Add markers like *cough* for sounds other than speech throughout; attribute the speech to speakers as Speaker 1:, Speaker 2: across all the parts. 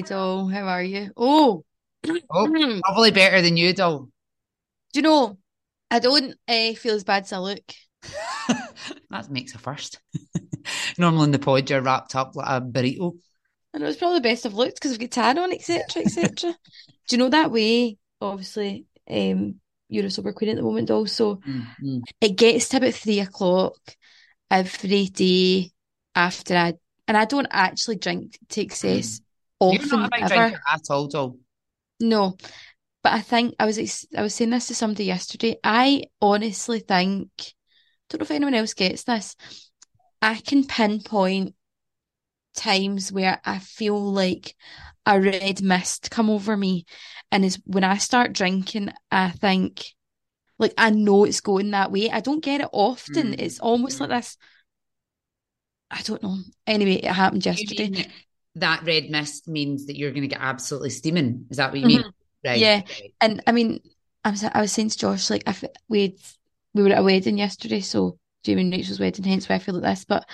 Speaker 1: Hi, doll. How are you? Oh,
Speaker 2: Oh, *clears throat* probably better than you, doll.
Speaker 1: Do you know, I don't uh, feel as bad as I look. *laughs*
Speaker 2: that makes a first. *laughs* Normally in the pod, you're wrapped up like a burrito.
Speaker 1: I know it's probably the best I've looked because I've got tan on, etc., etc. *laughs* do you know that way? Obviously, um, you're a sober queen at the moment, doll. So
Speaker 2: Mm-hmm.
Speaker 1: it gets to about three o'clock every day after I, and I don't actually drink to excess
Speaker 2: You're not
Speaker 1: often
Speaker 2: a big
Speaker 1: ever.
Speaker 2: drinker at all.
Speaker 1: No, but I think I was ex- I was saying this to somebody yesterday. I honestly think, I don't know if anyone else gets this. I can pinpoint times where I feel like a red mist come over me, and is when I start drinking. I think, like I know it's going that way. I don't get it often.
Speaker 2: Mm.
Speaker 1: It's almost like this. I don't know. Anyway, it happened yesterday.
Speaker 2: That red mist means that you're going to get absolutely steaming? Is that what you mean? Right.
Speaker 1: Yeah.
Speaker 2: right.
Speaker 1: And I mean, I was I was saying to Josh, like if we'd we were at a wedding yesterday, so Jamie and Rachel's wedding, hence why I feel like this. But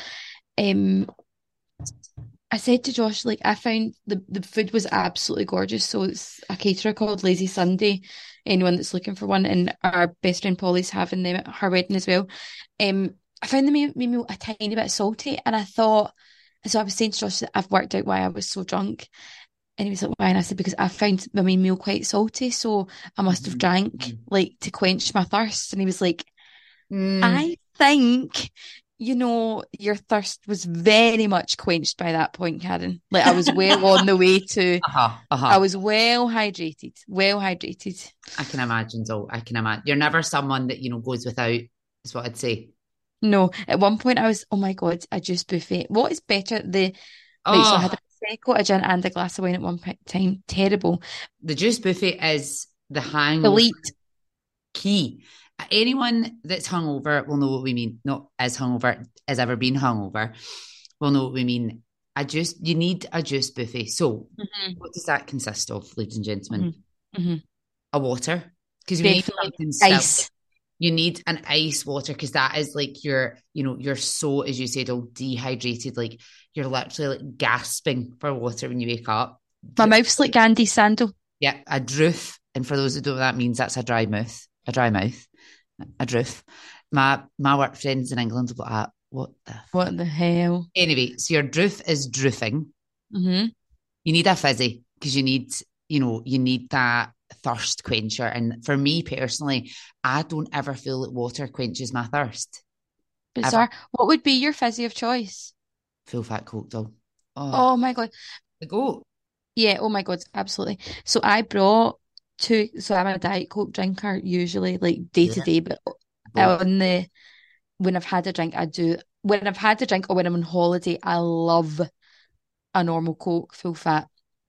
Speaker 1: um I said to Josh, like I found the the food was absolutely gorgeous. So it's a caterer called Lazy Sunday. Anyone that's looking for one, and our best friend Polly's having them at her wedding as well. Um, I found them made me a tiny bit salty, and I thought. So I was saying to Josh that I've worked out why I was so drunk. And he was like, why? And I said, because I found my main meal quite salty. So I must have
Speaker 2: Mhm.
Speaker 1: drank
Speaker 2: Mhm.
Speaker 1: like to quench my thirst. And he was like,
Speaker 2: Mm.
Speaker 1: I think, you know, your thirst was very much quenched by that point, Karen. Like I was well on the way to, *laughs*
Speaker 2: Uh-huh, uh-huh.
Speaker 1: I was well hydrated, well hydrated.
Speaker 2: I can imagine, though. I can imagine. You're never someone that, you know, goes without, is what I'd say.
Speaker 1: No, at one point I was, oh my God, a juice buffet. What is better? The, right, so I had
Speaker 2: Oh,
Speaker 1: a Prosecco, a gin, and a glass of wine at one time. Terrible.
Speaker 2: the juice buffet is the hang
Speaker 1: Elite.
Speaker 2: key. Anyone that's hungover will know what we mean. Not as hungover as ever been hungover will know what we mean. A juice, you need a juice buffet. So,
Speaker 1: Mhm.
Speaker 2: what does that consist of, ladies and gentlemen?
Speaker 1: Mhm.
Speaker 2: A water, because we need something.
Speaker 1: Ice.
Speaker 2: You need an ice water because that is like you're, you know, you're so, as you said, all dehydrated. Like you're literally like gasping for water when you wake up.
Speaker 1: My mouth's like Gandhi's sandal.
Speaker 2: Yeah, a droof. And for those who don't know what that means, that's a dry mouth. A dry mouth. A droof. My my work friends in England will like, what the?
Speaker 1: What the hell?
Speaker 2: Anyway, so your droof is droofing.
Speaker 1: hmm
Speaker 2: You need a fizzy because you need, you know, you need that thirst quencher. And for me personally, I don't ever feel that water quenches my thirst.
Speaker 1: Bizarre. What would be your fizzy of choice?
Speaker 2: Full fat coke though. Oh,
Speaker 1: Oh my God.
Speaker 2: the goat.
Speaker 1: Yeah, oh my God, absolutely. So I brought two, so I'm a Diet Coke drinker usually, like day to day, but on the, when I've had a drink, I do, when I've had a drink or when I'm on holiday, I love a normal Coke, full fat.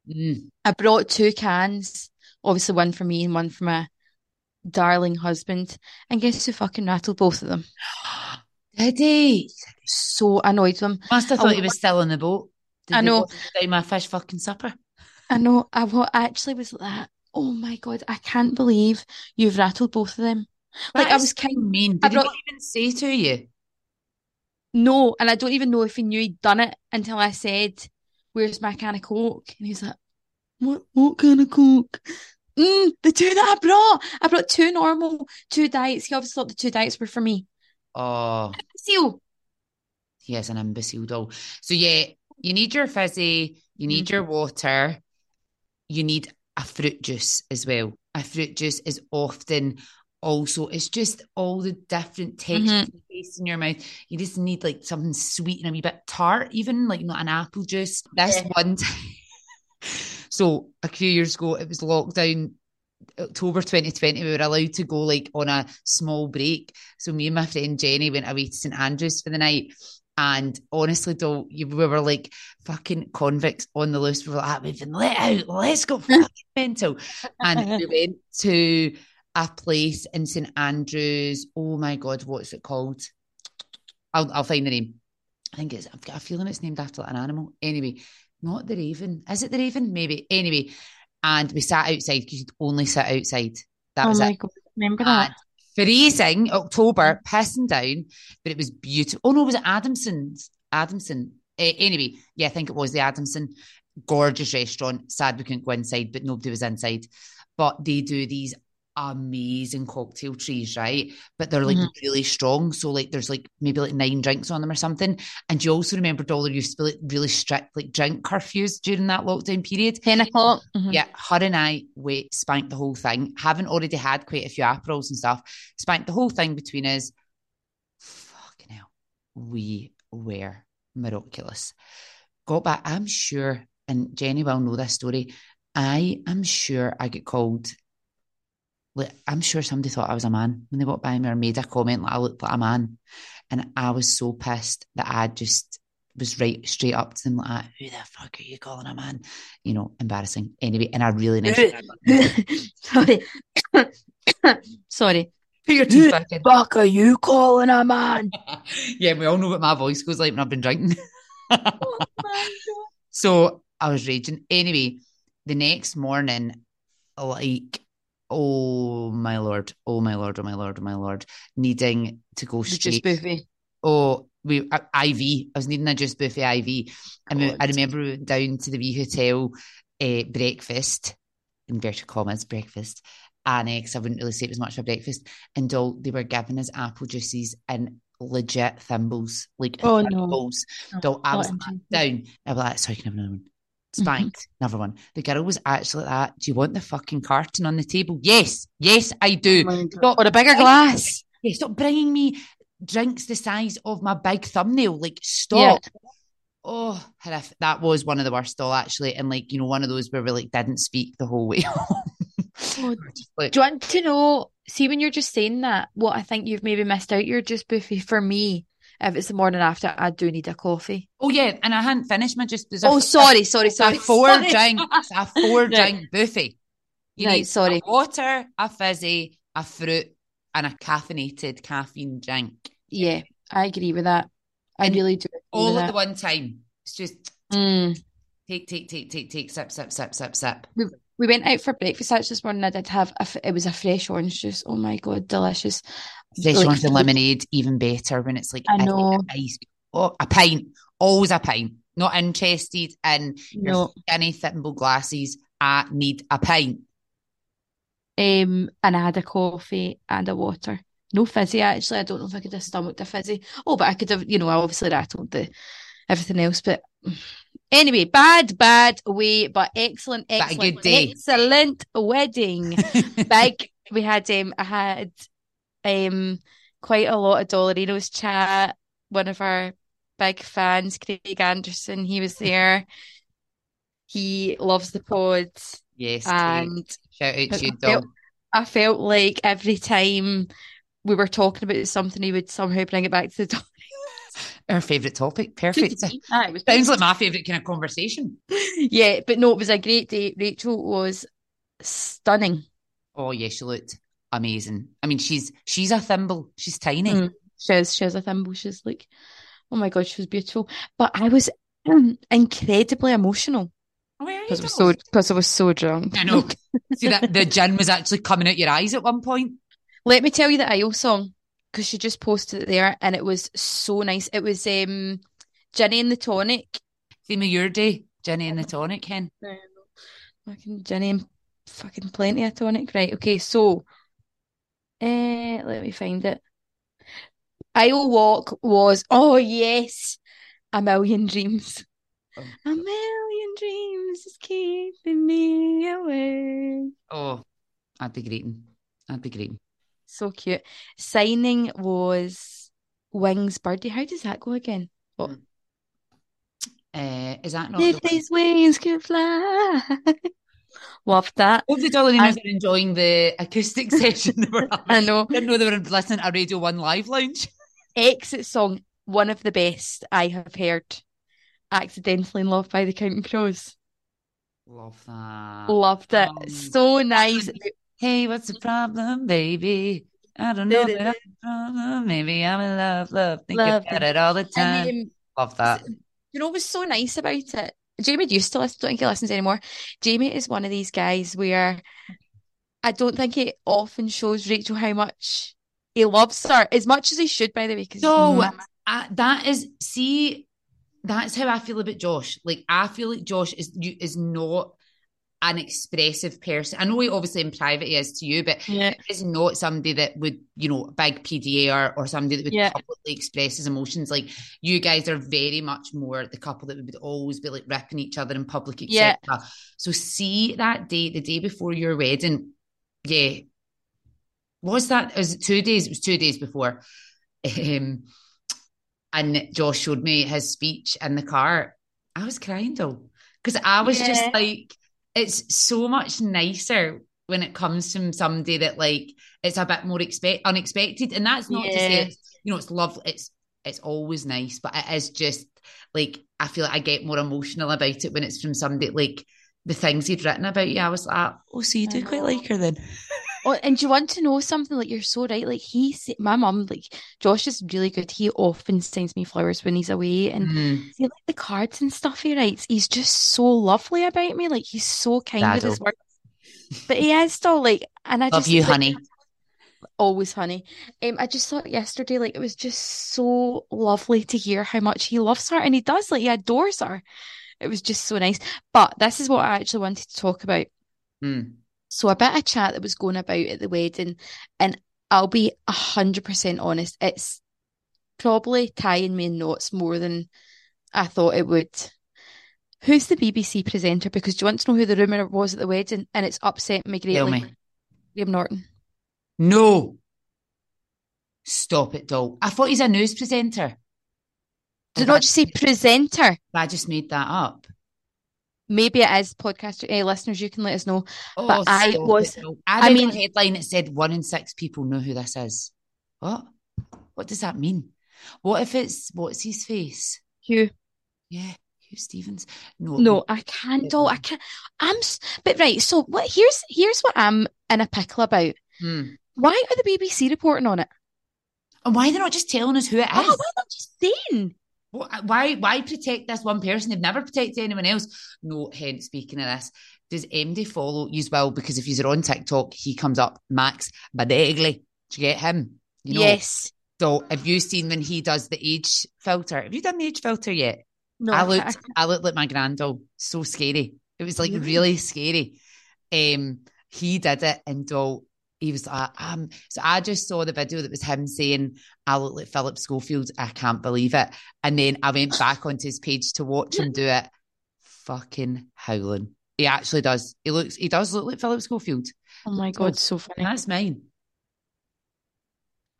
Speaker 2: Mm.
Speaker 1: I brought two cans, obviously one for me and one for my darling husband. And guess who fucking rattled both of them? *gasps*
Speaker 2: Did he?
Speaker 1: So annoyed them.
Speaker 2: Must have
Speaker 1: I
Speaker 2: thought he was still on the boat. Did
Speaker 1: I know.
Speaker 2: my fish fucking supper?
Speaker 1: I know. I wa- actually was like, oh my God, I can't believe you've rattled both of them. Like
Speaker 2: That
Speaker 1: I was kind
Speaker 2: mean.
Speaker 1: I
Speaker 2: Did he
Speaker 1: brought-
Speaker 2: not even say to you?
Speaker 1: no, and I don't even know if he knew he'd done it until I said, "Where's my can of Coke?" And he's like, "What? What kind of Coke?" Mm, the two that I brought. I brought two normal, two diets. He obviously thought the two diets were for me.
Speaker 2: Oh,
Speaker 1: Seal.
Speaker 2: he is an imbecile doll. So yeah, you need your fizzy, you need
Speaker 1: Mm.
Speaker 2: your water, you need a fruit juice as well. A fruit juice is often also it's just all the different textures
Speaker 1: Mhm.
Speaker 2: and taste in your mouth. You just need like something sweet and a wee bit tart, even like not an apple juice. This
Speaker 1: Yeah.
Speaker 2: one *laughs* time. So a few years ago, it was lockdown. October 2020, we were allowed to go like on a small break. So me and my friend Jenny went away to St Andrews for the night. And honestly, though, you, we were like fucking convicts on the loose. We were like, "Ah, we've been let out. Let's go fucking mental. And we *laughs* went to a place in St Andrews. Oh my God, what's it called? I'll, I'll find the name. I think it's, I've got a feeling it's named after like an animal. Anyway, not the Raven. Is it the Raven? Maybe. Anyway, and we sat outside because you'd only sit outside. That
Speaker 1: oh
Speaker 2: was it.
Speaker 1: God, remember
Speaker 2: And
Speaker 1: that?
Speaker 2: freezing October, pissing down, but it was beautiful. Oh no, was it Adamson's? Adamson. Uh, anyway, yeah, I think it was the Adamson. gorgeous restaurant. Sad we couldn't go inside, but nobody was inside. But they do these amazing cocktail trees, right? But they're like
Speaker 1: Mhm.
Speaker 2: really strong. So like there's like maybe like nine drinks on them or something. And you also remember Dollar used to be like really strict like drink curfews during that lockdown period.
Speaker 1: 10 o'clock. Mhm.
Speaker 2: Yeah, her and I we spanked the whole thing. Haven't already had quite a few Aperols and stuff, spanked the whole thing between us. Fucking hell, we were miraculous. Got back. I'm sure, and Jenny will know this story. I am sure I get called. Like, I'm sure somebody thought I was a man when they walked by me or made a comment like I looked like a man, and I was so pissed that I just was right straight up to them like, "Who the fuck are you calling a man?" You know, embarrassing. Anyway, and I really nice. *laughs*
Speaker 1: Sorry. *coughs* Sorry.
Speaker 2: Put your teeth back in.
Speaker 1: Fuck are you calling a man? *laughs*
Speaker 2: yeah, we all know what my voice goes like when I've been drinking. *laughs*
Speaker 1: Oh
Speaker 2: so I was raging. Anyway, the next morning, like, oh my lord, oh my lord, oh my lord, oh my lord, needing to go
Speaker 1: God. Just
Speaker 2: straight. Oh, we uh, IV. I was needing a Just buffet IV. I mean, I remember we went down to the wee hotel uh, breakfast, inverted commas, breakfast. Annex. I wouldn't really say it was much of a breakfast. And all they were giving us apple juices and legit thimbles, like
Speaker 1: Oh, no.
Speaker 2: thimbles.
Speaker 1: No,
Speaker 2: So I was down. I was like, sorry, can I have another one?
Speaker 1: Mm-hmm.
Speaker 2: Spanked, another one. The girl was actually like that. Do you want the fucking carton on the table? Yes, yes, I do.
Speaker 1: Oh.
Speaker 2: Stop,
Speaker 1: Or a bigger glass.
Speaker 2: yeah, stop bringing me drinks the size of my big thumbnail. Like, stop. Oh, horrific. that was one of the worst, though, actually. And like, you know, one of those where we like didn't speak the whole way *laughs* home.
Speaker 1: God.
Speaker 2: Like,
Speaker 1: Do you want to know? See, when you're just saying that, what I think you've maybe missed out your just buffet for me. If it's the morning after, I do need a coffee.
Speaker 2: oh yeah, and I hadn't finished my just. there's a-
Speaker 1: Oh, sorry, sorry,
Speaker 2: a
Speaker 1: sorry.
Speaker 2: four
Speaker 1: sorry.
Speaker 2: drink, a four *laughs* drink buffet. You
Speaker 1: Right,
Speaker 2: need
Speaker 1: sorry.
Speaker 2: a water, a fizzy, a fruit, and a caffeinated caffeine drink.
Speaker 1: Yeah, I agree with that. I
Speaker 2: And
Speaker 1: really do.
Speaker 2: All at the one time. It's just
Speaker 1: Mm.
Speaker 2: take, take, take, take, take, sip, sip, sip, sip, sip.
Speaker 1: We went out for breakfast actually this morning. I did have a, it was a fresh orange juice. Oh my god, delicious.
Speaker 2: Fresh
Speaker 1: Like
Speaker 2: orange and lemonade, even better when it's like
Speaker 1: I know.
Speaker 2: ice. Oh, a pint, always a pint. Not interested in your
Speaker 1: No.
Speaker 2: skinny thimble glasses. I need a pint.
Speaker 1: Um, and I had a coffee and a water. No fizzy actually. I don't know if I could have stomached a fizzy. Oh, but I could have, you know, I obviously rattled the everything else. But anyway, bad, bad way, but excellent,
Speaker 2: But a
Speaker 1: excellent,
Speaker 2: good day.
Speaker 1: excellent wedding. *laughs* Big. We had um, I had um quite a lot of Dollarinos chat. One of our big fans, Craig Anderson, he was there. He loves the pod,
Speaker 2: yes,
Speaker 1: and
Speaker 2: shout out to you,
Speaker 1: felt. I felt like every time we were talking about something, he would somehow bring it back to the *laughs* topic.
Speaker 2: Our favourite topic. Perfect.
Speaker 1: Was
Speaker 2: Sounds like my favourite kind of conversation.
Speaker 1: yeah, but no, it was a great day. Rachel was stunning.
Speaker 2: Oh yeah, she looked amazing. I mean, she's she's a thimble. She's tiny.
Speaker 1: Mm. She has, she has a thimble. She's like, oh my God, she was beautiful. But I was *clears throat* incredibly emotional
Speaker 2: Where are you
Speaker 1: because I was so because I was so drunk.
Speaker 2: I know. *laughs* See that the gin was actually coming out your eyes at one point.
Speaker 1: Let me tell you the IO song because she just posted it there and it was so nice. It was um Ginny and the Tonic.
Speaker 2: Theme of your day, Jenny and the tonic, hen.
Speaker 1: Fucking Ginny and fucking plenty of tonic. Right, okay, so uh let me find it. IO Walk was oh yes, a million dreams.
Speaker 2: Oh.
Speaker 1: A million dreams is keeping me awake.
Speaker 2: Oh, I'd be greeting. I'd be greeting.
Speaker 1: So cute. Signing was Wings Birdy. How does that go again? What?
Speaker 2: Uh, is that not?
Speaker 1: If
Speaker 2: The
Speaker 1: these wings could fly. *laughs* Love that.
Speaker 2: Hopefully, Dolly are enjoying the acoustic *laughs* session. They were
Speaker 1: I
Speaker 2: having.
Speaker 1: know.
Speaker 2: Didn't know they were listening to Radio One Live Lounge.
Speaker 1: Exit song, one of the best I have heard. Accidentally in Love by the Counting Crows.
Speaker 2: Love that.
Speaker 1: Loved it.
Speaker 2: Um,
Speaker 1: So nice.
Speaker 2: Hey, what's the problem, baby? I don't know I'm problem. Maybe I'm in love, love. Think
Speaker 1: Love
Speaker 2: about
Speaker 1: it.
Speaker 2: it all the time.
Speaker 1: And
Speaker 2: Love that.
Speaker 1: you know what was so nice about it? Jamie used to listen, don't think he listens anymore. Jamie is one of these guys where I don't think he often shows Rachel how much he loves her, as much as he should, by the way. Because
Speaker 2: So uh, that is, see, that's how I feel about Josh. Like I feel like Josh is you is not an expressive person. I know he obviously in private he is to you, but
Speaker 1: Yeah.
Speaker 2: is not somebody that would, you know, big PDA or, or somebody that would
Speaker 1: Yeah.
Speaker 2: publicly express his emotions. Like you guys are very much more the couple that would always be like ripping each other in public, etc.
Speaker 1: Yeah.
Speaker 2: So see that day, the day before your wedding, yeah. Was that was it two days? It was two days before. Um and Josh showed me his speech in the car. I was crying though. Because I was
Speaker 1: Yeah.
Speaker 2: just like, it's so much nicer when it comes from somebody that like it's a bit more expect unexpected. And that's not to say it's, you know, it's lovely. It's it's always nice, but it is just like I feel like I get more emotional about it when it's from somebody like the things he'd written about you. I was like, oh, so you do quite like her then. *laughs*
Speaker 1: Oh, and do you want to know something? Like you're so right. Like he, my mum, like Josh is really good. He often sends me flowers when he's away, and
Speaker 2: Mm.
Speaker 1: see, like the cards and stuff he writes. He's just so lovely about me. Like he's so kind with his words. But he is still like, and I just
Speaker 2: Love
Speaker 1: just
Speaker 2: you,
Speaker 1: like,
Speaker 2: honey.
Speaker 1: always honey. Um, I just thought yesterday, like it was just so lovely to hear how much he loves her, and he does. Like he adores her. It was just so nice. But this is what I actually wanted to talk about.
Speaker 2: Mm.
Speaker 1: So a bit of chat that was going about at the wedding, and I'll be a hundred percent honest, it's probably tying me in knots more than I thought it would. Who's the BBC presenter? Because do you want to know who the rumour was at the wedding? And it's upset me
Speaker 2: Tell
Speaker 1: greatly.
Speaker 2: me.
Speaker 1: Graham Norton.
Speaker 2: No. Stop it, doll. I thought he's a news presenter.
Speaker 1: Did not just say presenter.
Speaker 2: I just made that up.
Speaker 1: Maybe it is podcast eh, listeners. You can let us know.
Speaker 2: Oh,
Speaker 1: But I was-
Speaker 2: it. I
Speaker 1: I mean-
Speaker 2: headline that said one in six people know who this is. What? What does that mean? What if it's what's his face?
Speaker 1: Hugh.
Speaker 2: Yeah, Hugh Stevens. No,
Speaker 1: No, I can't. Doll. I can't. I'm. s- But right. So what? Here's here's what I'm in a pickle about.
Speaker 2: Hmm.
Speaker 1: Why are the BBC reporting on it?
Speaker 2: And why they're they not just telling us who it is?
Speaker 1: Oh, why not just saying?
Speaker 2: What- Why why protect this one person? They've never protected anyone else. No, hence speaking of this, does MD follow you as well? Because if you're on TikTok, he comes up Max Balegde. Do you get him? You know.
Speaker 1: Yes.
Speaker 2: So have you seen when he does the age filter? Have you done the age filter yet?
Speaker 1: No,
Speaker 2: I looked I looked like my granddad. So scary. It was like
Speaker 1: Really?
Speaker 2: really scary. Um he did it and doll he was like, um, so I just saw the video that was him saying, I look like Philip Schofield. I can't believe it. And then I went back onto his page to watch him do it. Fucking howling. He actually does. He looks, he does look like Philip Schofield.
Speaker 1: Oh my God, so funny.
Speaker 2: That's mine.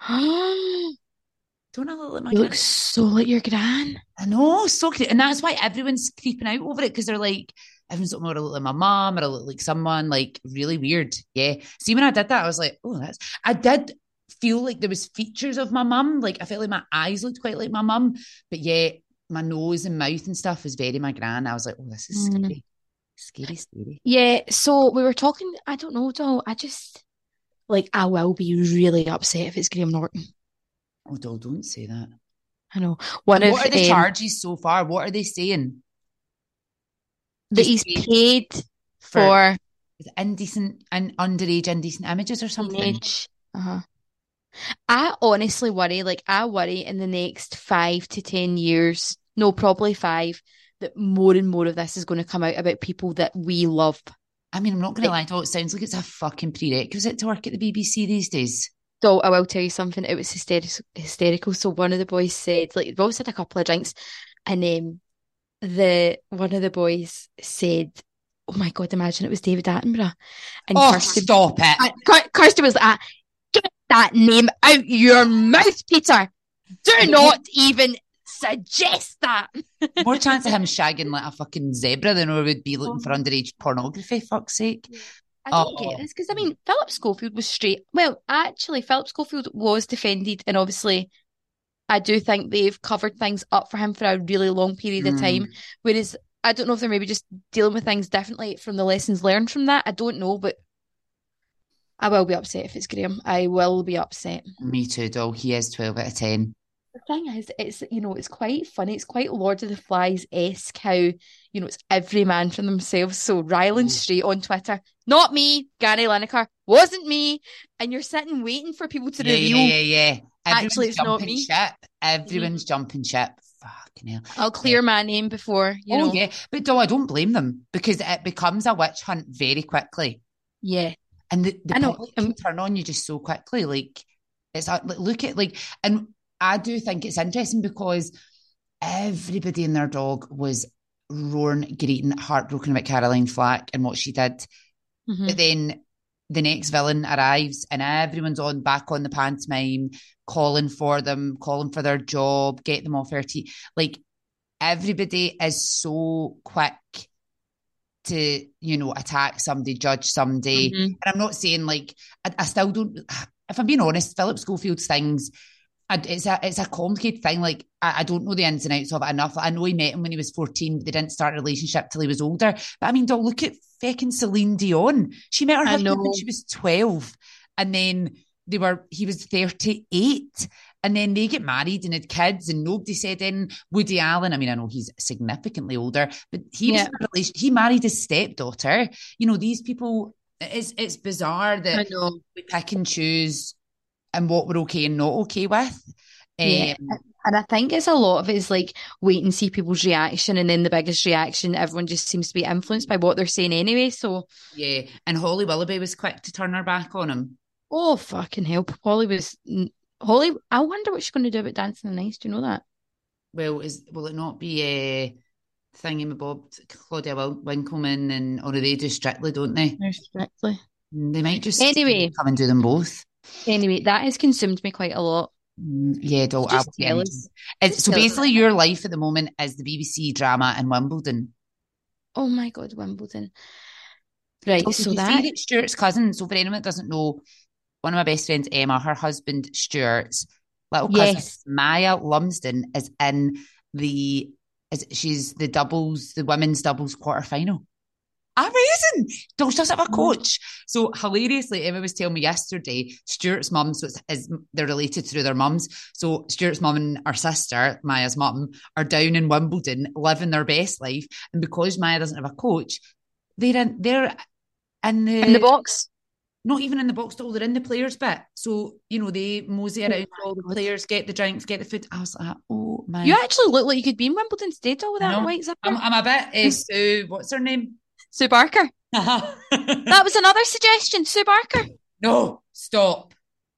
Speaker 1: you *gasps*
Speaker 2: Don't I look like my
Speaker 1: look
Speaker 2: gran?
Speaker 1: so like your gran.
Speaker 2: I know, so cute. And that's why everyone's creeping out over it because they're like, everyone's like, oh, I look like my mom or I look like someone, like really weird. Yeah. See, when I did that, I was like, oh, that's, I did feel like there was features of my mum. Like I felt like my eyes looked quite like my mum, but yeah, my nose and mouth and stuff was very my gran. I was like, oh, this is
Speaker 1: Mm.
Speaker 2: scary. Scary, scary.
Speaker 1: Yeah, so we were talking, I don't know, though. I just like I will be really upset if it's Graham Norton.
Speaker 2: Oh, doll, don't say that.
Speaker 1: I know. One of
Speaker 2: what are the
Speaker 1: um,
Speaker 2: charges so far? What are they saying?
Speaker 1: That he's
Speaker 2: paid for-
Speaker 1: for
Speaker 2: indecent and underage indecent images or something?
Speaker 1: Uh-huh. I honestly worry, like I worry in the next five to ten years, no, probably five, that more and more of this is going to come out about people that we love.
Speaker 2: I mean, I'm not going to lie, doll, it sounds like it's a fucking prerequisite to work at the BBC these days.
Speaker 1: So I will tell you something. It was hysterical. Hysterical. So one of the boys said, like, we always had a couple of drinks, and um, the one of the boys said, "Oh my God, imagine it was David Attenborough," and
Speaker 2: Oh,
Speaker 1: Kirsty,
Speaker 2: stop it.
Speaker 1: uh, Kir- Kirsty was like, "Get that name out your mouth, Peter. Do not even suggest that." *laughs*
Speaker 2: More chance of him shagging like a fucking zebra than we would be looking for
Speaker 1: Oh.
Speaker 2: underage pornography, fuck's sake.
Speaker 1: I don't
Speaker 2: Oh.
Speaker 1: get this because I mean, Philip Schofield was straight. Well, actually, Philip Schofield was defended, and obviously, I do think they've covered things up for him for a really long period of
Speaker 2: Mm.
Speaker 1: time. Whereas I don't know if they're maybe just dealing with things differently from the lessons learned from that. I don't know, but I will be upset if it's Graham. I will be upset.
Speaker 2: Me too, doll. He is 12 out of 10.
Speaker 1: The thing is, it's you know, it's quite funny. It's quite Lord of the Flies esque how you know it's every man for themselves. So Ryland
Speaker 2: Mm.
Speaker 1: Street on Twitter, not me, Gary Lineker, wasn't me, and you're sitting waiting for people to
Speaker 2: Yeah,
Speaker 1: reveal.
Speaker 2: yeah, yeah, yeah.
Speaker 1: Actually, it's not me.
Speaker 2: ship. Everyone's jumping ship. fucking hell.
Speaker 1: I'll clear my name before you
Speaker 2: oh
Speaker 1: know.
Speaker 2: yeah, but no, I don't blame them because it becomes a witch hunt very quickly,
Speaker 1: Yeah.
Speaker 2: and the, the
Speaker 1: I know,
Speaker 2: public
Speaker 1: um,
Speaker 2: can turn on you just so quickly. Like it's like, look at like, and I do think it's interesting because everybody and their dog was roaring, greeting, heartbroken about Caroline Flack and what she did.
Speaker 1: Mhm.
Speaker 2: But then the next villain arrives and everyone's on back on the pantomime, calling for them, calling for their job, get them off their teeth. Like everybody is so quick to, you know, attack somebody, judge somebody.
Speaker 1: Mhm.
Speaker 2: And I'm not saying like I, I still don't if I'm being honest, Philip Schofield's things it's a it's a complicated thing. Like I, I don't know the ins and outs of it enough. I know he met him when he was 14, but they didn't start a relationship till he was older. But I mean, don't look at fucking Celine Dion. She met her husband when she was 12. And then they were he was 38. And then they get married and had kids, and nobody said in Woody Allen. I mean, I know he's significantly older, but he was
Speaker 1: Yeah.
Speaker 2: relation, he married his stepdaughter. You know, these people it's it's bizarre that
Speaker 1: I know.
Speaker 2: we pick and choose and what we're okay and not okay with.
Speaker 1: Yeah.
Speaker 2: Um,
Speaker 1: And I think it's a lot of it is like wait and see people's reaction, and then the biggest reaction, everyone just seems to be influenced by what they're saying anyway. So,
Speaker 2: yeah. And Holly Willoughby was quick to turn her back on him.
Speaker 1: oh fucking hell, Holly was Holly. I wonder what she's going to do about Dancing the Ice. Do you know that?
Speaker 2: Well, is will it not be a thingy Bob Claudia Winkleman and or do they do strictly, don't they?
Speaker 1: No, strictly.
Speaker 2: They might just
Speaker 1: Anyway.
Speaker 2: come and do them both.
Speaker 1: Anyway, that has consumed me quite a lot.
Speaker 2: Mm, Yeah, don't
Speaker 1: Just tell us.
Speaker 2: So
Speaker 1: tell us.
Speaker 2: basically, your life at the moment is the BBC drama in Wimbledon.
Speaker 1: Oh my god, Wimbledon. Right,
Speaker 2: Oh,
Speaker 1: so
Speaker 2: you
Speaker 1: that
Speaker 2: see that Stuart's cousin? So for anyone that doesn't know, one of my best friends, Emma, her husband Stuart's little cousin
Speaker 1: Yes.
Speaker 2: Maia Lumsden is in the is she's the doubles, the women's doubles quarter final. Amazing! Don't just have a coach. So hilariously, Emma was telling me yesterday, Stuart's mum, so it's is they're related through their mums. So Stuart's mum and her sister, Maia's mum, are down in Wimbledon living their best life. And because Maia doesn't have a coach, they're in they're in the,
Speaker 1: in the box.
Speaker 2: not even in the box stall, they're in the players bit. So, you know, they mosey around
Speaker 1: my
Speaker 2: all the players, get the drinks, get the food. I was like, oh my
Speaker 1: You actually look like you could be in Wimbledon today, all with that white zipper.
Speaker 2: I'm, I'm a bit uh, *laughs* Sue, what's her name?
Speaker 1: Sue Barker. *laughs* That was another suggestion. Sue Barker.
Speaker 2: no, stop.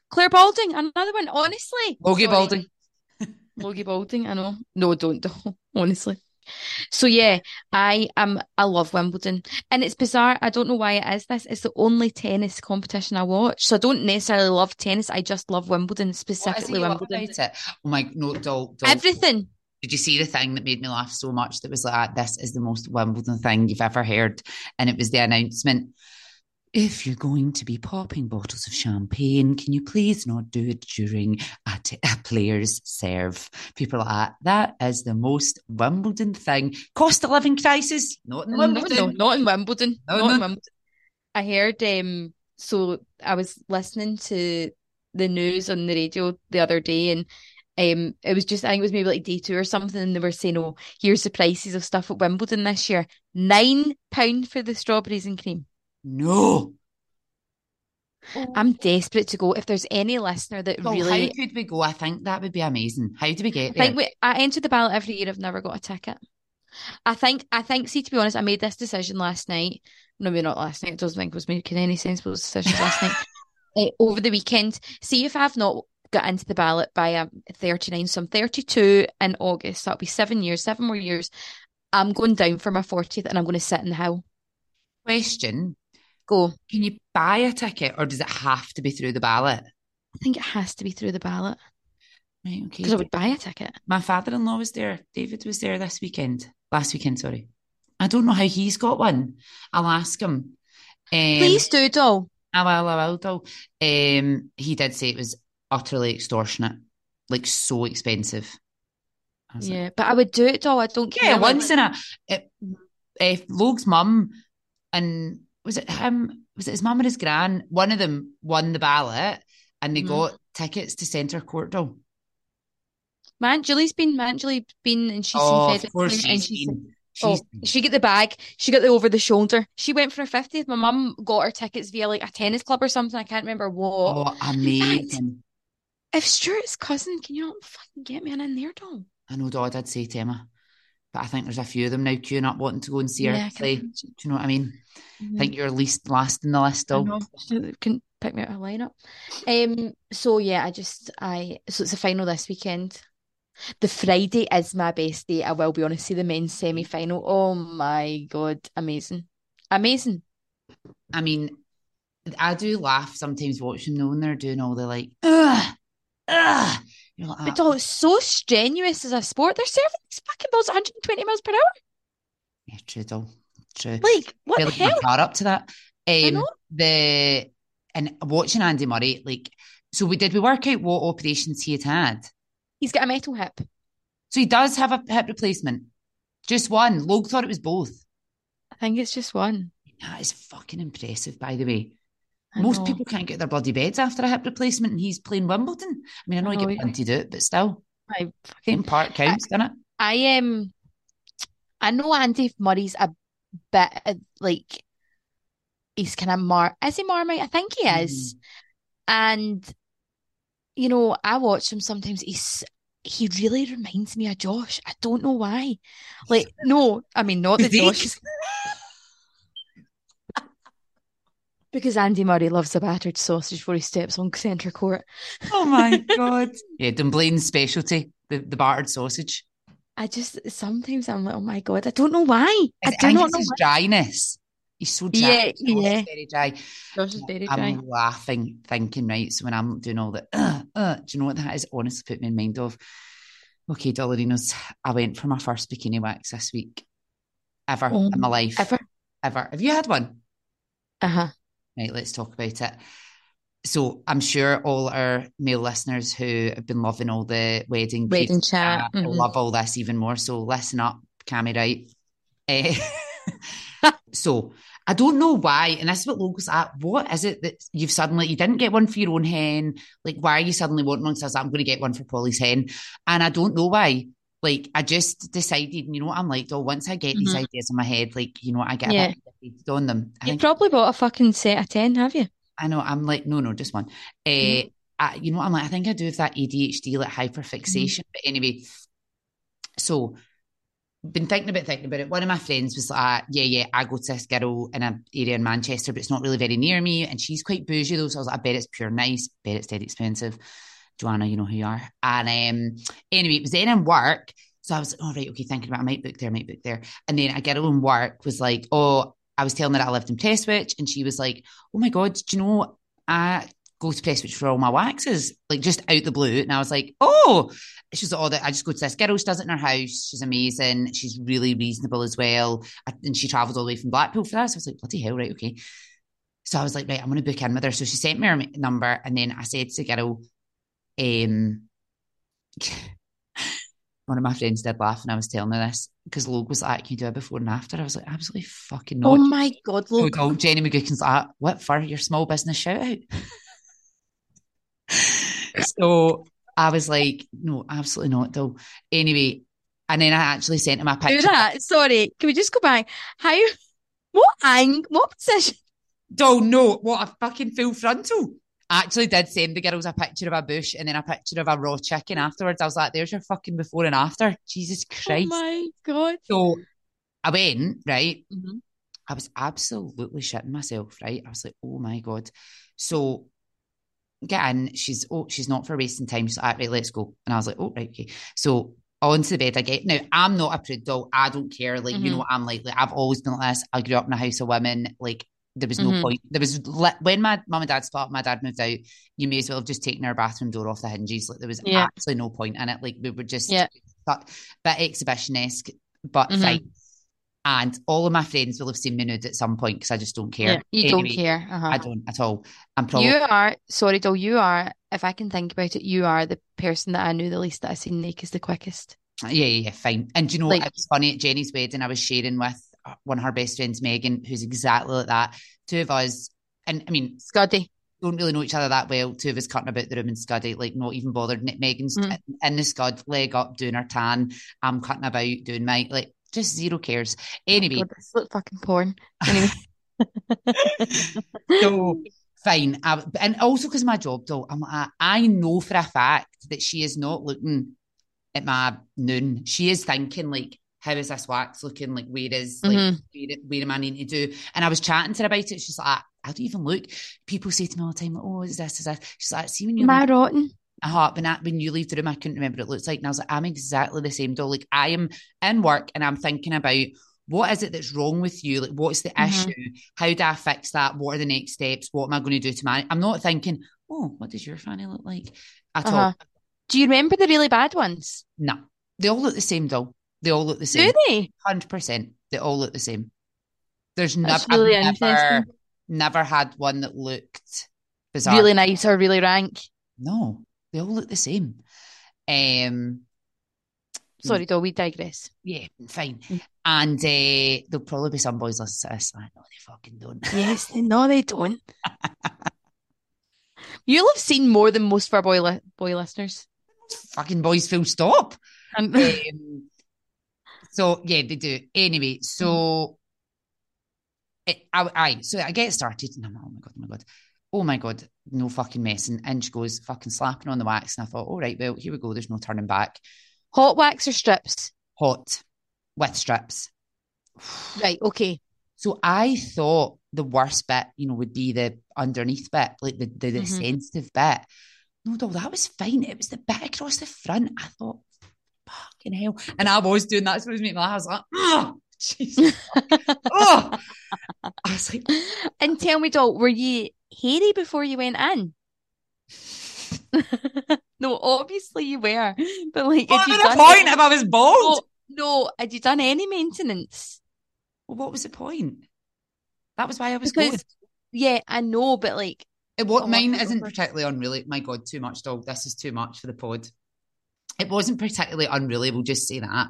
Speaker 1: Clare Balding, another one. Honestly.
Speaker 2: Logie
Speaker 1: Sorry.
Speaker 2: Balding. *laughs*
Speaker 1: Logie Balding, I know. No, don't, don't. *laughs* Honestly. So yeah, I am. I love Wimbledon. And it's bizarre. I don't know why it is this. It's the only tennis competition I watch. So I don't necessarily love tennis. I just love Wimbledon,
Speaker 2: What is it
Speaker 1: specifically Wimbledon.
Speaker 2: Oh my, no, doll, doll.
Speaker 1: Everything.
Speaker 2: Did you see the thing that made me laugh so much that was like, "Ah, this is the most Wimbledon thing you've ever heard? And it was the announcement. If you're going to be popping bottles of champagne, can you please not do it during a, t- a player's serve? People are like, that is the most Wimbledon thing. Cost of living crisis? Not in Wimbledon.
Speaker 1: no, not in Wimbledon.
Speaker 2: No,
Speaker 1: not in. Wimbledon. I heard um so I was listening to the news on the radio the other day and um it was just I think it was maybe like day two or something and they were saying, Oh, here's the prices of stuff at Wimbledon this year. Nine pound for the strawberries and cream.
Speaker 2: No.
Speaker 1: I'm desperate to go. If there's any listener that
Speaker 2: Well,
Speaker 1: really
Speaker 2: how could we go? I think that would be amazing. How do we get there?
Speaker 1: think we, I enter the ballot every year. I've never got a ticket. I think, I think, see, to be honest, I made this decision last night. No, maybe not last night. It doesn't think it was making any sensible decisions last night. Uh, *laughs* over the weekend, see if I've not got into the ballot by um, 39. So I'm 32 in August. That'll be seven years, seven more years. I'm going down for my 40th and I'm going to sit in the hill.
Speaker 2: Question
Speaker 1: Go.
Speaker 2: Can you buy a ticket or does it have to be through the ballot?
Speaker 1: I think it has to be through the ballot
Speaker 2: Right, okay.
Speaker 1: because I would buy a ticket.
Speaker 2: My father in law was there. David was there this weekend. Last weekend, sorry. I don't know how he's got one. I'll ask him. Um,
Speaker 1: Please do, doll.
Speaker 2: I will, I will, though. Um, he did say it was utterly extortionate, like so expensive. I was like,
Speaker 1: Yeah, but I would do it, doll. I don't care.
Speaker 2: yeah, once in a. It, if Logue's mum and was it him? Was it his mum or his gran? One of them won the ballot and they
Speaker 1: Mhm.
Speaker 2: got tickets to Centre Court, though.
Speaker 1: My Aunt Julie's been, Julie been, and she's
Speaker 2: Oh,
Speaker 1: seen
Speaker 2: of
Speaker 1: Fed
Speaker 2: course
Speaker 1: and
Speaker 2: she's
Speaker 1: she's
Speaker 2: been.
Speaker 1: Oh,
Speaker 2: She's been.
Speaker 1: she got the bag. She got the over the shoulder. She went for her 50th. My mum got her tickets via like a tennis club or something. I can't remember what.
Speaker 2: Oh, amazing.
Speaker 1: If Stuart's cousin, can you not fucking get me an in there, doll?
Speaker 2: I know Dodd did say to Emma, but I think there's a few of them now queuing up wanting to go and see her
Speaker 1: Yeah, I can
Speaker 2: play. Do you know what I mean? I
Speaker 1: Mhm.
Speaker 2: think you're least last in the list
Speaker 1: I
Speaker 2: still.
Speaker 1: know. Pick me out of a lineup. Um, so yeah, I just I so it's the final this weekend. The Friday is my best day. I will be honest. See the men's semi final. Oh my God, amazing, amazing.
Speaker 2: I mean, I do laugh sometimes watching them when they're doing all the like, ugh, ugh. You're like,
Speaker 1: But
Speaker 2: ah,
Speaker 1: oh, it's so strenuous as a sport. They're serving these fucking balls at 120 miles per hour.
Speaker 2: yeah, true, doll. True.
Speaker 1: Like what the hell?
Speaker 2: car up to that.
Speaker 1: I
Speaker 2: Um,
Speaker 1: know.
Speaker 2: the and watching Andy Murray, like, so we did we work out what operations he had had?
Speaker 1: He's got a metal hip.
Speaker 2: So he does have a hip replacement, just one. Logue thought it was both.
Speaker 1: I think it's just one.
Speaker 2: That is fucking impressive, by the way.
Speaker 1: I
Speaker 2: Most
Speaker 1: know.
Speaker 2: people can't get their bloody beds after a hip replacement, and he's playing Wimbledon. I mean, I know
Speaker 1: I
Speaker 2: he
Speaker 1: know,
Speaker 2: get plenty to do it, but still,
Speaker 1: I fucking
Speaker 2: part counts, doesn't it?
Speaker 1: I um I know Andy Murray's a bit uh, like he's kind of mar is he Marmite? I think he is. And you know, I watch him sometimes. He's he really reminds me of Josh. I don't know why. Like, no, I mean not the Josh. Because Andy Murray loves a battered sausage before he steps on centre court.
Speaker 2: Oh my god! *laughs* Yeah, Dunblane's specialty, the, the battered sausage.
Speaker 1: I just sometimes I'm like, oh my God, I don't know why. I
Speaker 2: I
Speaker 1: do
Speaker 2: think
Speaker 1: not
Speaker 2: it's
Speaker 1: know
Speaker 2: his
Speaker 1: why.
Speaker 2: dryness. He's so dry.
Speaker 1: Yeah,
Speaker 2: His throat is
Speaker 1: yeah.
Speaker 2: very dry.
Speaker 1: Josh is very dry.
Speaker 2: I'm laughing, thinking, right, so when I'm doing all the, uh, uh, do you know what that is? Honestly, put me in mind of, okay, Dollarinos, I went for my first bikini wax this week, ever
Speaker 1: Oh,
Speaker 2: in my life.
Speaker 1: Ever?
Speaker 2: Ever. Have you had one?
Speaker 1: Uh-huh.
Speaker 2: Right, let's talk about it. So I'm sure all our male listeners who have been loving all the wedding
Speaker 1: Wedding chat. mhm.
Speaker 2: love all this even more. So listen up, Cammy, right? Eh, *laughs* so I don't know why, and this is what Logan's at. What is it that you've suddenly you didn't get one for your own hen? Like, why are you suddenly wanting one? Says I'm going to get one for Polly's hen, and I don't know why. Like, I just decided, you know what I'm like, oh, once I get these
Speaker 1: Mhm.
Speaker 2: ideas in my head, like, you know, I get
Speaker 1: Yeah.
Speaker 2: a bit on them. I
Speaker 1: You've
Speaker 2: think
Speaker 1: probably bought a fucking set of 10, have you?
Speaker 2: I know. I'm like, no, no, just one. Uh,
Speaker 1: Mhm.
Speaker 2: I, you know I'm like? I think I do have that ADHD, like hyperfixation. But anyway, so been thinking about thinking about it. One of my friends was like, yeah, yeah, I go to this girl in an area in Manchester, but it's not really very near me. And she's quite bougie though. So I was like, I bet it's pure nice, bet it's dead expensive. Joanna, you know who you are. And um, anyway, it was then in work. So I was like, oh, right, okay, thinking about I might book there, I might book there. And then a girl in work was like, oh, I was telling her I lived in Prestwich. And she was like, oh my God, do you know, I go to Prestwich for all my waxes, like just out the blue. And I was like, oh, she's like, oh, that I just go to this girl. She does it in her house. She's amazing. She's really reasonable as well. And she travels all the way from Blackpool for that. So I was like, bloody hell, right, okay. So I was like, right, I'm going to book in with her. So she sent me her number. And then I said to the girl, um, *sighs* one of my friends did laugh and I was telling her this because Logue was like, Can you do it before and after? I was like, Absolutely fucking not.
Speaker 1: Oh my God, look.
Speaker 2: told Jenny McGuckin's like, What for your small business shout out? *laughs* so I was like, No, absolutely not, though. Anyway, and then I actually sent him a
Speaker 1: Do
Speaker 2: picture.
Speaker 1: that. Sorry. Can we just go back? How, *laughs* what ang, what position?
Speaker 2: Oh no, what a fucking full frontal. I actually did send the girls a picture of a bush and then a picture of a raw chicken afterwards. I was like, there's your fucking before and after. Jesus Christ.
Speaker 1: Oh my God.
Speaker 2: So I went, right?
Speaker 1: Mhm.
Speaker 2: I was absolutely shitting myself, right? I was like, oh my God. So get in. She's oh, she's not for wasting time. She's like, right, let's go. And I was like, oh, right, okay. So onto the bed I get. Now, I'm not a prude doll. I don't care. Like, you
Speaker 1: Mhm.
Speaker 2: know, I'm like, like, I've always been like this. I grew up in a house of women. Like, there was no
Speaker 1: Mhm.
Speaker 2: point. There was li- when my mum and dad split up, my dad moved out. You may as well have just taken our bathroom door off the hinges. Like, there was
Speaker 1: Yeah.
Speaker 2: absolutely no point in it. Like, we were just
Speaker 1: Yeah.
Speaker 2: but bit exhibition esque, but
Speaker 1: Mhm.
Speaker 2: fine. And all of my friends will have seen me nude at some point because I just don't care.
Speaker 1: Yeah, you
Speaker 2: Anyway,
Speaker 1: don't care. Uh-huh.
Speaker 2: I don't at all. I'm probably
Speaker 1: You are, sorry, Dol, you are, if I can think about it, you are the person that I knew the least that I seen naked is the quickest.
Speaker 2: yeah, yeah, yeah, fine. And do you know,
Speaker 1: Like-
Speaker 2: it was funny at Jenny's wedding. I was sharing with one of her best friends, Megan, who's exactly like that. Two of us, and I mean,
Speaker 1: Scuddy.
Speaker 2: don't really know each other that well. Two of us cutting about the room in Scuddy, like not even bothered. Megan's
Speaker 1: Mm.
Speaker 2: in the Scud, leg up, doing her tan. I'm cutting about, doing my like just zero cares. Anyway,
Speaker 1: God, this looks fucking porn. Anyway. *laughs* *laughs*
Speaker 2: so fine. I, and also because my job, though, I'm like, I know for a fact that she is not looking at my noon, she is thinking like, how is this wax looking? Like, where is like
Speaker 1: Mhm.
Speaker 2: where, where am I needing to do? And I was chatting to her about it. She's like, I don't even look. People say to me all the time, like, oh, is this, is this? She's like, see when you
Speaker 1: Am I rotten?
Speaker 2: uh, when, I, when you leave the room, I couldn't remember what it looks like. And I was like, I'm exactly the same, doll. Like, I am in work and I'm thinking about what is it that's wrong with you? Like, what's the
Speaker 1: Mhm.
Speaker 2: issue? How do I fix that? What are the next steps? What am I going to do to my? I'm not thinking, oh, what does your fanny look like at all?
Speaker 1: Uh-huh. Do you remember the really bad ones?
Speaker 2: No, they all look the same, doll. They all look the same.
Speaker 1: Do they?
Speaker 2: Hundred percent. They all look the same. There's never,
Speaker 1: really
Speaker 2: I've never, never had one that looked bizarre.
Speaker 1: Really nice or really rank?
Speaker 2: No, they all look the same. Um,
Speaker 1: Sorry, though, we digress.
Speaker 2: yeah, fine.
Speaker 1: Mm.
Speaker 2: And uh, there'll probably be some boys listening to this. I know they fucking don't.
Speaker 1: Yes, no, they don't. *laughs* You'll have seen more than most of our boy, li- boy listeners.
Speaker 2: fucking boys, full stop.
Speaker 1: Um,
Speaker 2: um, so yeah, they do. Anyway, so it, I, I so I get started, and I'm like, oh my god, oh my god, oh my god, no fucking messing. And she goes fucking slapping on the wax, and I thought, all right, well, here we go. There's no turning back.
Speaker 1: hot wax or strips?
Speaker 2: Hot with strips.
Speaker 1: Right, okay.
Speaker 2: So I thought the worst bit, you know, would be the underneath bit, like the the, the
Speaker 1: Mhm.
Speaker 2: sensitive bit. No, no, that was fine. It was the bit across the front. I thought, fucking hell. And I was always doing that. So it was making me laugh. I was like, oh, Jesus. oh. I was like,
Speaker 1: And tell me, doll, were you hairy before you went in? *laughs* no, obviously you were. But like,
Speaker 2: what was the point if I was bald?
Speaker 1: no, no, had you done any maintenance?
Speaker 2: Well, what was the point? That was why I was
Speaker 1: Because
Speaker 2: going.
Speaker 1: yeah, I know, but like,
Speaker 2: It what
Speaker 1: Oh,
Speaker 2: mine isn't particularly unreal. My God, too much dog. This is too much for the pod. It wasn't particularly unreal. We'll just say that.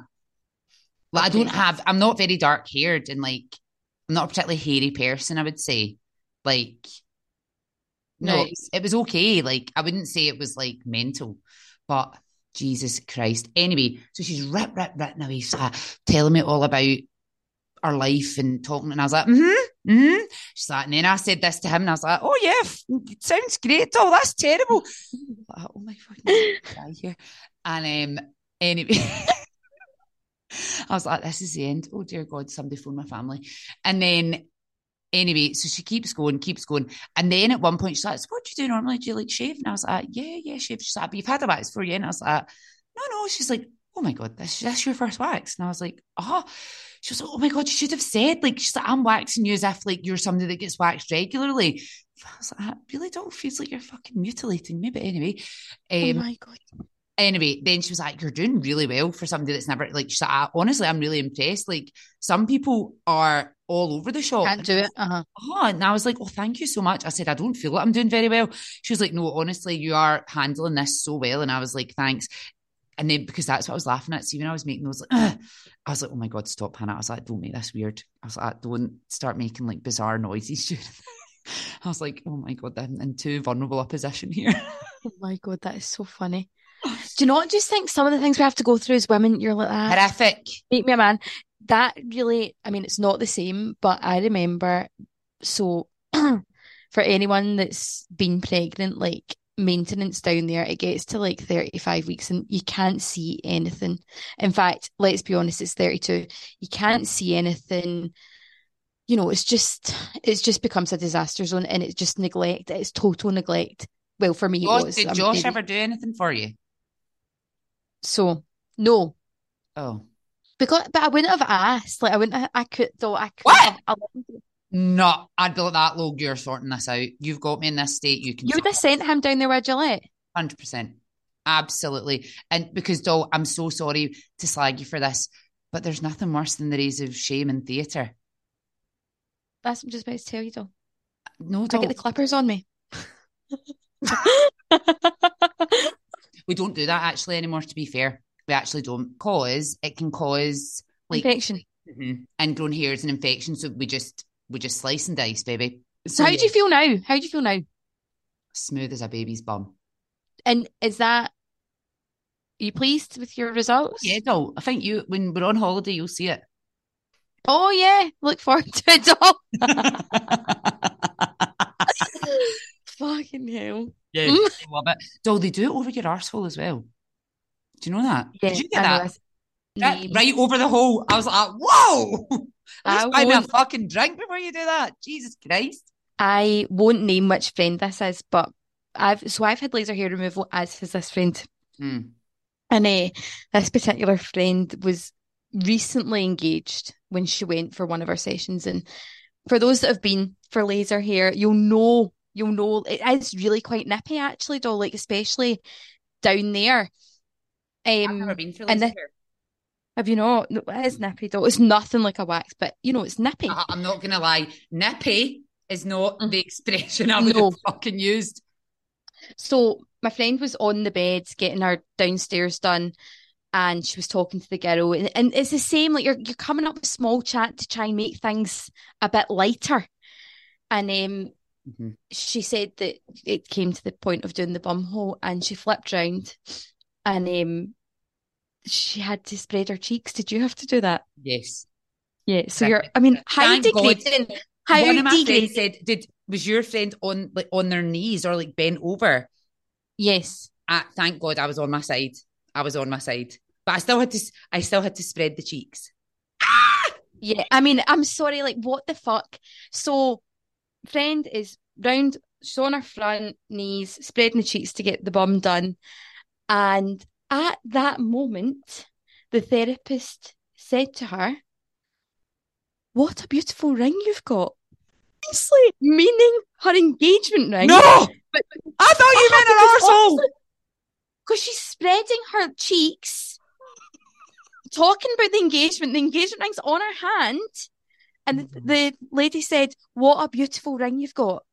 Speaker 2: Like I don't have. I'm not very dark haired, and like I'm not a particularly hairy person. I would say, like, no, it, was, it was okay. Like I wouldn't say it was like mental, but Jesus Christ. Anyway, so she's rip, rip, ripping away, uh, telling me all about our life and talking, and I was like, mm-hmm, mm-hmm. She's like, and then I said this to him, and I was like, oh yeah, f- sounds great. Oh, that's terrible. *laughs* Like, oh my fucking die here. And um, anyway, *laughs* I was like, this is the end. Oh dear God, somebody phone my family. And then anyway, so she keeps going, keeps going. And then at one point she's like, so what do you do normally? Do you like shave? And I was like, yeah, yeah, shave. She's like, but you've had a wax for you. And I was like, no, no. She's like, oh my God, this, this your first wax. And I was like, oh. She was like, oh my God, you should have said, like, she's like, I'm waxing you as if like you're somebody that gets waxed regularly. I was like, I really don't feel like you're fucking mutilating me. But anyway,
Speaker 1: oh
Speaker 2: um,
Speaker 1: my god,
Speaker 2: anyway, then she was like, You're doing really well for somebody that's never like she's like, "I- honestly, I'm really impressed. Like some people are all over the shop.
Speaker 1: can't do it. Uh huh.
Speaker 2: Oh, and I was like, Oh, thank you so much. I said, I don't feel like I'm doing very well. She was like, No, honestly, you are handling this so well. And I was like, Thanks. And then because that's what I was laughing at. See, when I was making those, like, "Ugh," I was like, Oh my God, stop, Hannah. I was like, Don't make this weird. I was like, Don't start making like bizarre noises. *laughs* during I was like, Oh my God, I'm in too vulnerable a position here.
Speaker 1: Oh my god, that is so funny. Do you not just think some of the things we have to go through as women, you're like that?
Speaker 2: Horrific.
Speaker 1: Make me a man. That really, I mean, it's not the same, but I remember. So, *clears throat* for anyone that's been pregnant, like maintenance down there, it gets to like 35 weeks and you can't see anything. In fact, let's be honest, it's 32. You can't see anything. You know, it's just, it's just becomes a disaster zone and it's just neglect. It's total neglect. Well, for me, it
Speaker 2: Josh,
Speaker 1: was.
Speaker 2: did Josh ever do anything for you?
Speaker 1: So, no,
Speaker 2: Oh.
Speaker 1: because but I wouldn't have asked. Like I wouldn't. Have, I could though. I could
Speaker 2: What?
Speaker 1: have.
Speaker 2: No, I'd be like that, Log, you're sorting this out. You've got me in this state. You can
Speaker 1: You would have sent him down there with Gillette.
Speaker 2: hundred percent. Absolutely. And because Doll, I'm so sorry to slag you for this, but there's nothing worse than the rays of shame in theatre.
Speaker 1: That's what I'm just about to tell you, though.
Speaker 2: No,
Speaker 1: I get the clippers on me. *laughs* *laughs*
Speaker 2: we don't do that actually anymore, to be fair. We actually don't cause it can cause like
Speaker 1: Infection.
Speaker 2: Mm-hmm. Ingrown hairs and infection. So we just we just slice and dice, baby.
Speaker 1: So how do you feel now? How do you feel now?
Speaker 2: smooth as a baby's bum.
Speaker 1: And is that? Are you pleased with your results?
Speaker 2: Yeah, no. I think you when we're on holiday, you'll see it.
Speaker 1: Oh yeah. Look forward to it, doll. *laughs* *laughs* *laughs* Fucking hell.
Speaker 2: Yeah,
Speaker 1: Mm.
Speaker 2: I love it. Doll, they do it over your arsehole as well. Do you know that?
Speaker 1: Yeah,
Speaker 2: Did you get
Speaker 1: know
Speaker 2: that? Right, over the hole. I was like, whoa! *laughs*
Speaker 1: I
Speaker 2: buy me a fucking drink before you do that. Jesus Christ.
Speaker 1: I won't name which friend this is, but I've so I've had laser hair removal, as has this friend.
Speaker 2: Hmm.
Speaker 1: And uh, this particular friend was recently engaged when she went for one of our sessions. And for those that have been for laser hair, you'll know, you'll know it is really quite nippy actually, though, like especially down there.
Speaker 2: I've
Speaker 1: Um,
Speaker 2: never been
Speaker 1: the- have you not? No, it is nippy though. It's nothing like a wax, but you know, it's nippy.
Speaker 2: I- I'm not gonna lie. Nippy is not
Speaker 1: Mm.
Speaker 2: the expression I would
Speaker 1: No.
Speaker 2: have fucking used.
Speaker 1: So my friend was on the bed getting her downstairs done, and she was talking to the girl, and, and it's the same. Like you're you're coming up with small chat to try and make things a bit lighter, and um,
Speaker 2: Mhm.
Speaker 1: she said that it came to the point of doing the bum hole, and she flipped round, and um, she had to spread her cheeks. Did you have to do that?
Speaker 2: Yes.
Speaker 1: Yeah. So you're. I mean, how degrading? How
Speaker 2: One of my friends said, "Did was your friend on like on their knees or like bent over?"
Speaker 1: Yes.
Speaker 2: Ah, thank God I was on my side. I was on my side, but I still had to. I still had to spread the cheeks.
Speaker 1: Yeah, I mean, I'm sorry, like, what the fuck? So, friend is round, she's on her front knees, spreading the cheeks to get the bum done. And at that moment, the therapist said to her, What a beautiful ring you've got. Obviously, meaning her engagement ring.
Speaker 2: No,
Speaker 1: But-
Speaker 2: I thought you meant an *laughs* arsehole.
Speaker 1: Because she's spreading her cheeks, talking about the engagement. The engagement ring's on her hand. And the, the lady said, What a beautiful ring you've got.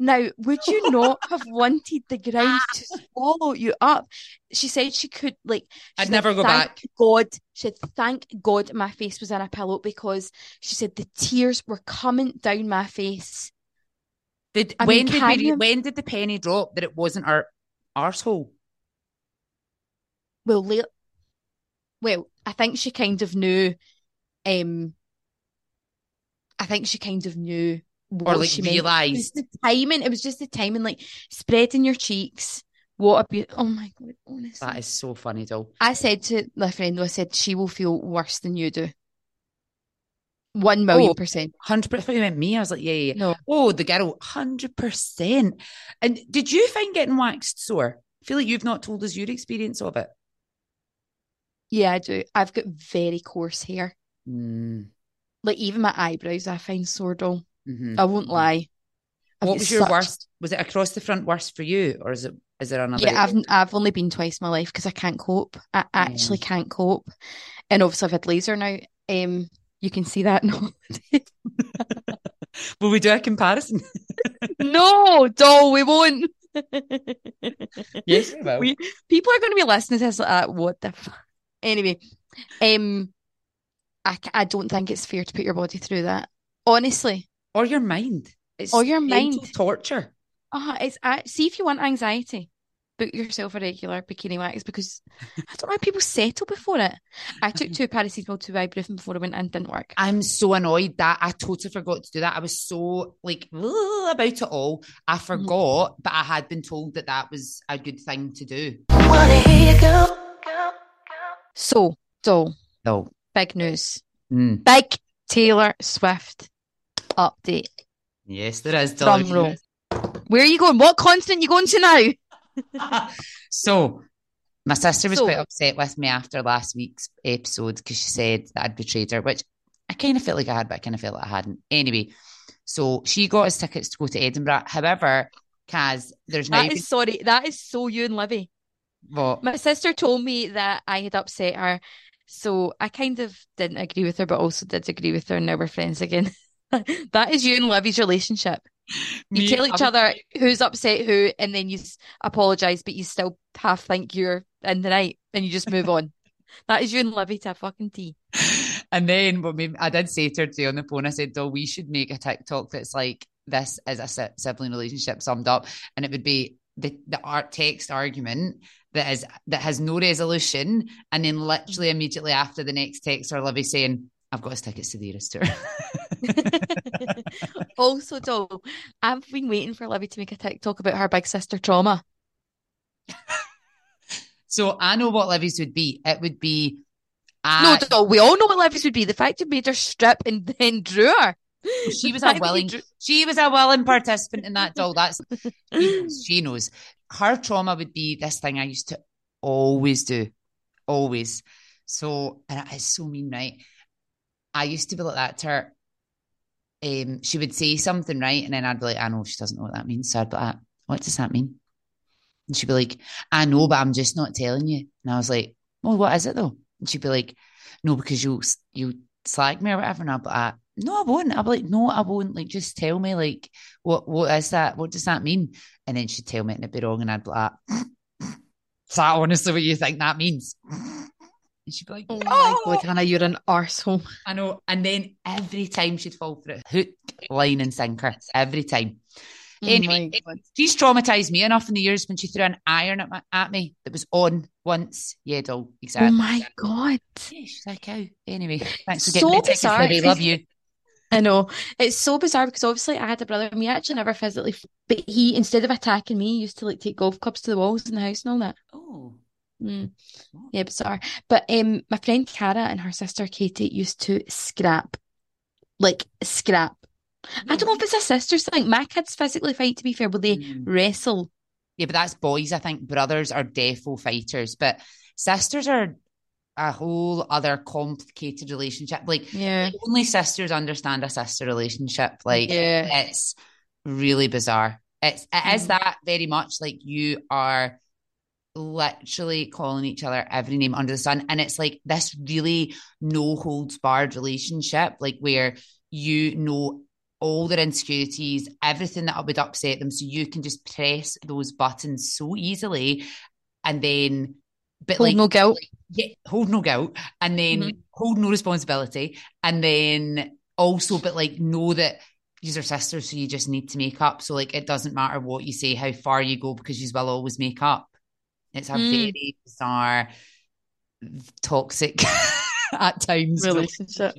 Speaker 1: Now, would you not *laughs* have wanted the ground to swallow you up? She said she could, like, she
Speaker 2: I'd
Speaker 1: said,
Speaker 2: never go
Speaker 1: "Thank
Speaker 2: back."
Speaker 1: God, she said, Thank God my face was in a pillow because she said the tears were coming down my face.
Speaker 2: Did
Speaker 1: I
Speaker 2: when
Speaker 1: mean,
Speaker 2: did we,
Speaker 1: you-
Speaker 2: when did the penny drop that it wasn't our arsehole?
Speaker 1: Well, well, I think she kind of knew. Um, I think she kind of knew what
Speaker 2: like,
Speaker 1: she meant. It the timing. It was just the timing, like spreading your cheeks. What a beaut! Oh my god! Honestly,
Speaker 2: That is so funny, though.
Speaker 1: I said to my friend, I said she will feel worse than you do. One million
Speaker 2: Oh.
Speaker 1: percent.
Speaker 2: Hundred percent. You meant me. I was like, yeah, yeah. yeah.
Speaker 1: No,
Speaker 2: Oh, the girl, hundred percent. And did you find getting waxed sore? I feel like you've not told us your experience of it.
Speaker 1: yeah, I do. I've got very coarse hair.
Speaker 2: Mm,
Speaker 1: Like even my eyebrows, I find sore dull.
Speaker 2: Mhm.
Speaker 1: I won't lie. I've
Speaker 2: What was your
Speaker 1: such-
Speaker 2: worst? Was it across the front worst for you, or is it? Is there another?
Speaker 1: Yeah, I've I've only been twice in my life because I can't cope. I actually can't cope, and obviously I've had laser now. Um, you can see that. *laughs* No, *laughs*
Speaker 2: Will we do a comparison? *laughs*
Speaker 1: no, doll, we won't.
Speaker 2: yes, we will.
Speaker 1: We- People are going to be listening to this like that. What the fuck? Anyway, um, I I don't think it's fair to put your body through that. Honestly,
Speaker 2: or your mind. It's
Speaker 1: Or your
Speaker 2: mental
Speaker 1: mind.
Speaker 2: torture.
Speaker 1: uh, it's uh, see if you want anxiety, book yourself a regular bikini wax because I don't know how people settle before it. I took *laughs* two paracetamol, two ibuprofen before I went and didn't work.
Speaker 2: I'm so annoyed that I totally forgot to do that. I was so like about it all. I
Speaker 1: Mm-hmm.
Speaker 2: forgot, but I had been told that that was a good thing to do.
Speaker 1: So, doll,
Speaker 2: No.
Speaker 1: big news.
Speaker 2: Mm.
Speaker 1: Big Taylor Swift update.
Speaker 2: Yes, there is.
Speaker 1: Drum roll. Where are you going? What continent you going to now? *laughs*
Speaker 2: so my sister was
Speaker 1: So-
Speaker 2: quite upset with me after last week's episode because she said that I'd betrayed her, which I kind of felt like I had, but I kind of felt like I hadn't. Anyway, so she got us tickets to go to Edinburgh. However, Kaz, there's now
Speaker 1: That is sorry. That is so you and Livy.
Speaker 2: what?
Speaker 1: My sister told me that I had upset her, so I kind of didn't agree with her, but also did agree with her, and now we're friends again. *laughs* *laughs* that is you and Livy's relationship. You
Speaker 2: Me-
Speaker 1: tell each
Speaker 2: was-
Speaker 1: other who's upset who, and then you s- apologize, but you still half think you're in the right, and you just move on. *laughs* That is you and Livy to a fucking T.
Speaker 2: And then what I did say to her today on the phone, I said, "Oh, we should make a TikTok that's like this is a si- sibling relationship summed up, and it would be the the art text argument that is that has no resolution, and then literally immediately after the next text, or Livy saying, "I've got his tickets to the Eras *laughs* tour."
Speaker 1: also, doll, I've been waiting for Livy to make a TikTok about her big sister trauma. *laughs*
Speaker 2: So I know what Livy's would be. It would be.
Speaker 1: No,
Speaker 2: Uh,
Speaker 1: no, we all know what Livy's would be. The fact you made her strip and then drew her.
Speaker 2: she was a willing.
Speaker 1: drew-
Speaker 2: She was a willing participant in that doll. That's *laughs* she knows, she knows. Her trauma would be this thing I used to always do, always. So and it is so mean, right? I used to be like that to her. Um, she would say something, right, and then I'd be like, I know she doesn't know what that means. So I'd be like, what does that mean? And she'd be like, I know, but I'm just not telling you. And I was like, well, what is it though? And she'd be like, no, because you you slag me or whatever. And I'd be like, no, I won't. I'd be like, no, I won't. Like, just tell me, like, what what is that? What does that mean? And then she'd tell me and it'd be wrong, and I'd be like, *laughs* is that honestly what you think that means? And she'd be like,
Speaker 1: Oh, oh my
Speaker 2: "No."
Speaker 1: god, Hannah, you're an arsehole.
Speaker 2: I know. And then every time she'd fall for it, hook, line, and sinker. Every time. Oh anyway,
Speaker 1: Oh my God.
Speaker 2: She's traumatized me enough in the years when she threw an iron at, my, at me that was on once. Yeah, doll. exactly.
Speaker 1: Oh my god.
Speaker 2: Yeah, she's like, cow. Anyway, thanks for
Speaker 1: So
Speaker 2: getting me
Speaker 1: bizarre.
Speaker 2: Libby. Love you.
Speaker 1: I know. It's so bizarre because obviously I had a brother and we actually never physically, but he, instead of attacking me, used to like take golf clubs to the walls in the house and all that.
Speaker 2: Oh.
Speaker 1: Mm. Yeah, bizarre. But um, my friend Cara and her sister Katie used to scrap, like scrap. I don't know if it's a sister's thing. My kids physically fight, to be fair, but they
Speaker 2: Mm.
Speaker 1: wrestle.
Speaker 2: Yeah, but that's boys, I think. Brothers are defo fighters, but sisters are a whole other complicated relationship. Like,
Speaker 1: Yeah.
Speaker 2: only sisters understand a sister relationship. Like,
Speaker 1: Yeah.
Speaker 2: it's really bizarre. It's it is
Speaker 1: Mm.
Speaker 2: that very much like you are literally calling each other every name under the sun, and it's like this really no holds barred relationship, like where you know all their insecurities, everything that would upset them, so you can just press those buttons so easily, and then, but
Speaker 1: Hold
Speaker 2: like
Speaker 1: no guilt.
Speaker 2: yeah, hold no guilt and then
Speaker 1: Mhm.
Speaker 2: hold no responsibility and then also but like know that these are sisters so you just need to make up so like it doesn't matter what you say how far you go because you will always make up it's a
Speaker 1: Mm.
Speaker 2: very bizarre toxic *laughs* at times
Speaker 1: Relationship.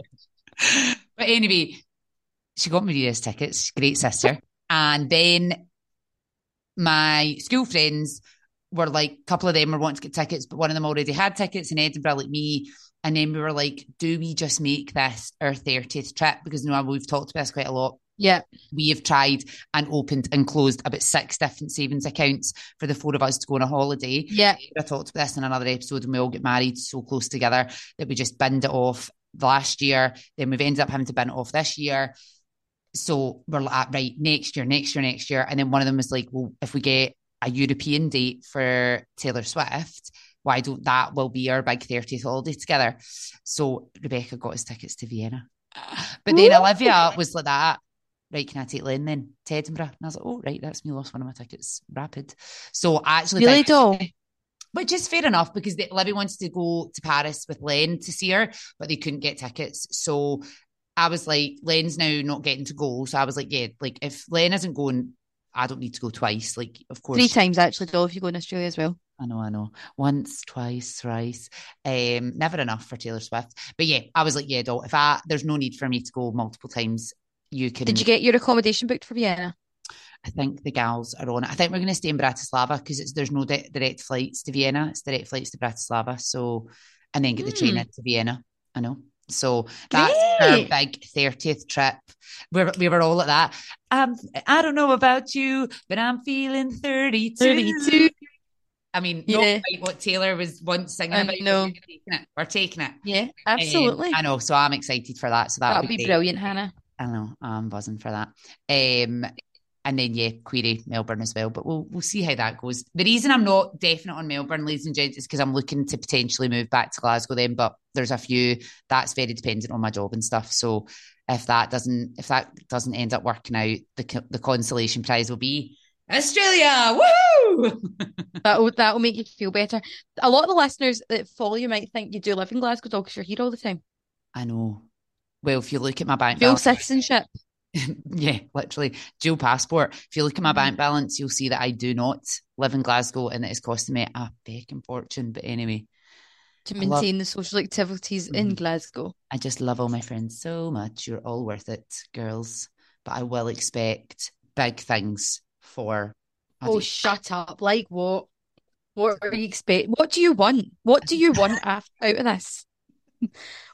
Speaker 2: but anyway she got me these tickets great sister and then my school friends were like, a couple of them were wanting to get tickets, but one of them already had tickets in Edinburgh, like me. And then we were like, do we just make this our 30th trip? Because you know, we've talked about this quite a lot.
Speaker 1: Yeah.
Speaker 2: We have tried and opened and closed about six different savings accounts for the four of us to go on a holiday.
Speaker 1: Yeah.
Speaker 2: I talked about this in another episode when we all get married so close together that we just binned it off last year. Then we've ended up having to bin it off this year. So we're like, right, next year, next year, next year. And then one of them was like, well, if we get a European date for Taylor Swift, why don't that will be our big 30th holiday together? So Rebecca got us tickets to Vienna. But then. Olivia was like that. Right, can I take Len then to Edinburgh? And I was like, oh, right, that's me lost one of my tickets. Rapid. So I actually
Speaker 1: Really, doll?
Speaker 2: which is fair enough because they, Libby wants to go to Paris with Len to see her, but they couldn't get tickets. So I was like, Len's now not getting to go. So I was like, yeah, like if Len isn't going, I don't need to go twice. Like, of course,
Speaker 1: Three times actually, doll, if you go in Australia as well.
Speaker 2: I know, I know. Once, twice, thrice. Um, never enough for Taylor Swift. But yeah, I was like, yeah, doll, if I there's no need for me to go multiple times, you can
Speaker 1: Did you get your accommodation booked for Vienna?
Speaker 2: I think the gals are on it. I think we're going to stay in Bratislava because it's there's no di- direct flights to Vienna. It's direct flights to Bratislava. So, and then get the train
Speaker 1: Hmm.
Speaker 2: into Vienna. I know. So that's our big thirtieth trip. We were, we were all at that. Um, I don't know about you, but I'm feeling thirty-two.
Speaker 1: 32.
Speaker 2: I mean,
Speaker 1: Yeah.
Speaker 2: not quite what Taylor was once singing about. but
Speaker 1: know.
Speaker 2: We're taking it. We're taking it.
Speaker 1: Yeah,
Speaker 2: Um,
Speaker 1: absolutely.
Speaker 2: I know. So I'm excited for that. So that'll
Speaker 1: That'd
Speaker 2: be,
Speaker 1: be brilliant, Hannah.
Speaker 2: I know I'm buzzing for that. Um, and then yeah, query Melbourne as well. But we'll we'll see how that goes. The reason I'm not definite on Melbourne, ladies and gents, is because I'm looking to potentially move back to Glasgow then. But there's a few that's very dependent on my job and stuff. So if that doesn't if that doesn't end up working out, the the consolation prize will be Australia. Woohoo! *laughs*
Speaker 1: That'll that'll make you feel better. A lot of the listeners that follow you might think you do live in Glasgow, because you're here all the time.
Speaker 2: I know. Well, if you look at my bank
Speaker 1: Dual
Speaker 2: balance,
Speaker 1: citizenship. *laughs*
Speaker 2: yeah, literally dual passport. If you look at my
Speaker 1: Mhm.
Speaker 2: bank balance, you'll see that I do not live in Glasgow, and it is costing me a fucking fortune. But anyway,
Speaker 1: to
Speaker 2: I love-
Speaker 1: maintain the social activities in
Speaker 2: Mhm.
Speaker 1: Glasgow.
Speaker 2: I just love all my friends so much. You're all worth it, girls. But I will expect big things for.
Speaker 1: Oh, shut up. Like what? What are you expect? What do you want? What do you want after, out of this? *laughs*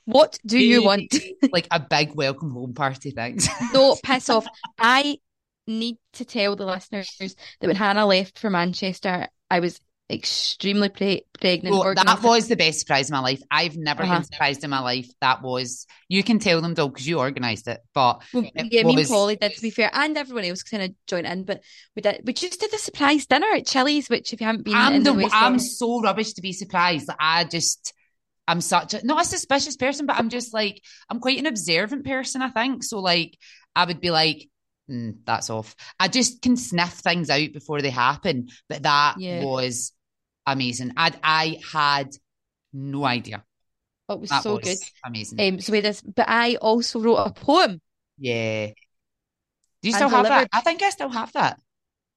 Speaker 1: What do you want? *laughs*
Speaker 2: like a big welcome home party, thanks. *laughs*
Speaker 1: no, piss off. I need to tell the listeners that when Hannah left for Manchester, I was extremely pre- pregnant.
Speaker 2: Well, that was the best surprise of my life. I've never uh-huh. been surprised in my life. That was you can tell them though because you organised it, but
Speaker 1: well,
Speaker 2: it
Speaker 1: yeah, was... me and Polly did to be fair, and everyone else kind of joined in. But we did we just did a surprise dinner at Chili's, which if you haven't been,
Speaker 2: I'm the, the I'm so rubbish to be surprised. Like, I just I'm such a not a suspicious person, but I'm just like I'm quite an observant person. I think so. Like I would be like. Mm, that's off. I just can sniff things out before they happen, but that yeah. was amazing. I I had no idea.
Speaker 1: It was that so was good.
Speaker 2: Amazing.
Speaker 1: Um, so we this, but I also wrote a poem.
Speaker 2: Yeah. Do you still have that? I think I still have that.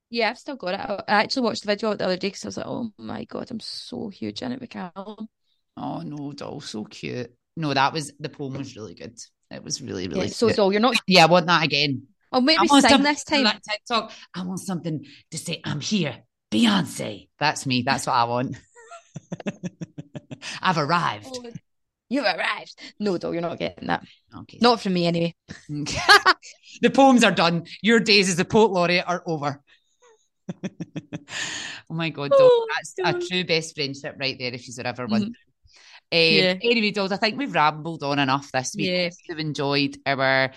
Speaker 1: Yeah, I've still got it. I actually watched the video the other day because I was like, oh my god, I'm so huge in it with Callum.
Speaker 2: Oh no, doll, so cute. No, that was the poem was really good. It was really, really yeah,
Speaker 1: so
Speaker 2: cute.
Speaker 1: doll, you're not
Speaker 2: Yeah, I want that again.
Speaker 1: Oh, maybe sing this time.
Speaker 2: Like TikTok. I want something to say, I'm here. Beyonce. That's me. That's what I want. *laughs* I've arrived. Oh,
Speaker 1: you've arrived. No, though, you're not getting that. Okay. Not from me, anyway. *laughs*
Speaker 2: the poems are done. Your days as a poet laureate are over. *laughs* oh my God, oh, that's God. a true best friendship right there if you've ever one. Mm-hmm. Um, yeah. Anyway, Dolls, I think we've rambled on enough this week. Yeah. We've enjoyed our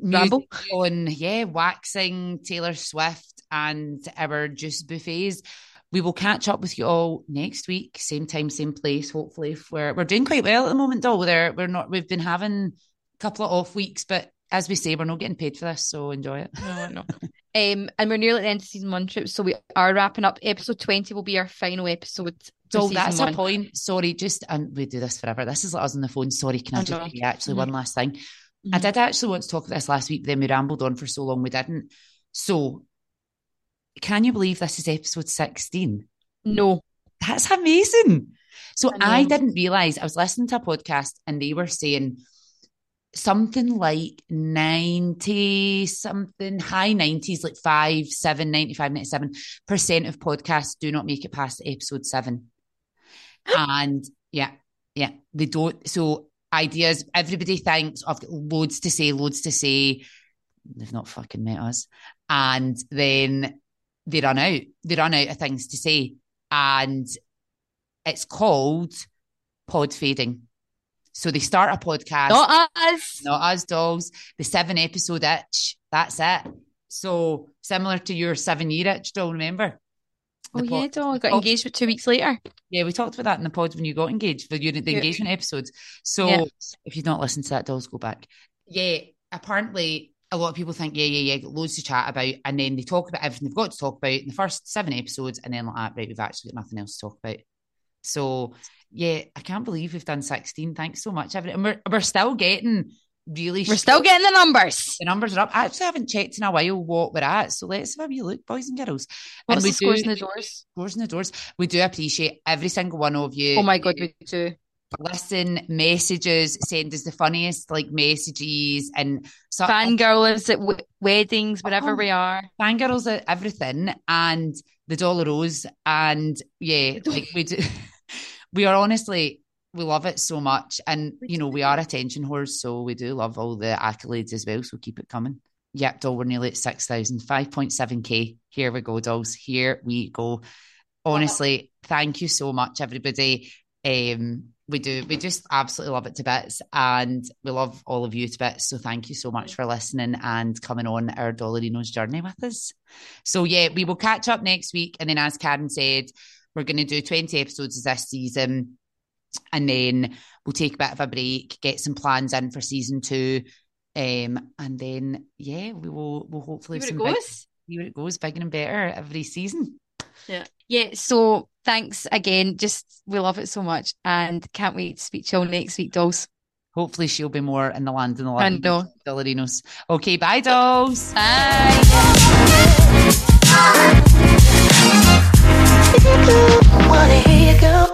Speaker 1: ramble
Speaker 2: on, yeah, waxing Taylor Swift and our juice buffets. We will catch up with you all next week, same time, same place. Hopefully, if we're we're doing quite well at the moment, Doll, We're we're not. We've been having a couple of off weeks, but as we say, we're not getting paid for this, so enjoy it.
Speaker 1: No, no. *laughs* um, and we're nearly at the end of season one trip, so we are wrapping up. Episode twenty will be our final episode.
Speaker 2: So that's one. a point. Sorry, just and we do this forever. This is like us on the phone. Sorry, can I, I just actually mm-hmm. one last thing? Mm-hmm. I did actually want to talk about this last week, but then we rambled on for so long we didn't. So can you believe this is episode 16?
Speaker 1: No.
Speaker 2: That's amazing. So I, I didn't realize I was listening to a podcast and they were saying something like 90 something high 90s like 5 7 95 97 percent of podcasts do not make it past episode 7 *gasps* and yeah yeah they don't so ideas everybody thinks i've got loads to say loads to say they've not fucking met us and then they run out. They run out of things to say. And it's called pod fading. So they start a podcast.
Speaker 1: Not us.
Speaker 2: Not us dolls. The seven episode itch. That's it. So similar to your seven year itch doll, remember?
Speaker 1: Oh pod, yeah, doll. I got engaged with two weeks later.
Speaker 2: Yeah, we talked about that in the pod when you got engaged for your the yeah. engagement episodes. So yeah. if you've not listened to that, dolls, go back. Yeah, apparently a lot of people think, yeah, yeah, yeah, loads to chat about. And then they talk about everything they've got to talk about in the first seven episodes. And then, like, right, we've actually got nothing else to talk about. So, yeah, I can't believe we've done 16. Thanks so much. And we're, we're still getting really.
Speaker 1: We're still getting the numbers.
Speaker 2: The numbers are up. I actually haven't checked in a while what we're at. So let's have a look, boys and girls.
Speaker 1: What's
Speaker 2: and we
Speaker 1: the scores do, in the doors?
Speaker 2: Scores in the doors. We do appreciate every single one of you.
Speaker 1: Oh my God, we do
Speaker 2: listen, messages, send us the funniest like messages and
Speaker 1: so, fangirls at w- weddings, wherever oh, we are.
Speaker 2: Fangirls at everything and the Dollar Rose. And yeah, like we do *laughs* we are honestly we love it so much. And you know, we are attention whores, so we do love all the accolades as well. So keep it coming. Yep, doll, we're nearly at 6,000, 5.7k. Here we go, dolls. Here we go. Honestly, thank you so much, everybody. Um, we do. We just absolutely love it to bits and we love all of you to bits. So thank you so much for listening and coming on our Dollarinos journey with us. So yeah, we will catch up next week. And then as Karen said, we're going to do 20 episodes this season. And then we'll take a bit of a break, get some plans in for season two. Um, and then yeah, we will we'll hopefully
Speaker 1: see where it goes.
Speaker 2: Big, see where it goes, bigger and better every season.
Speaker 1: Yeah. Yeah. So thanks again. Just we love it so much and can't wait to speak to you all next week, dolls.
Speaker 2: Hopefully she'll be more in the land in the land. I know. Dollarinos. Okay, bye dolls.
Speaker 1: Bye. Wanna hear you. go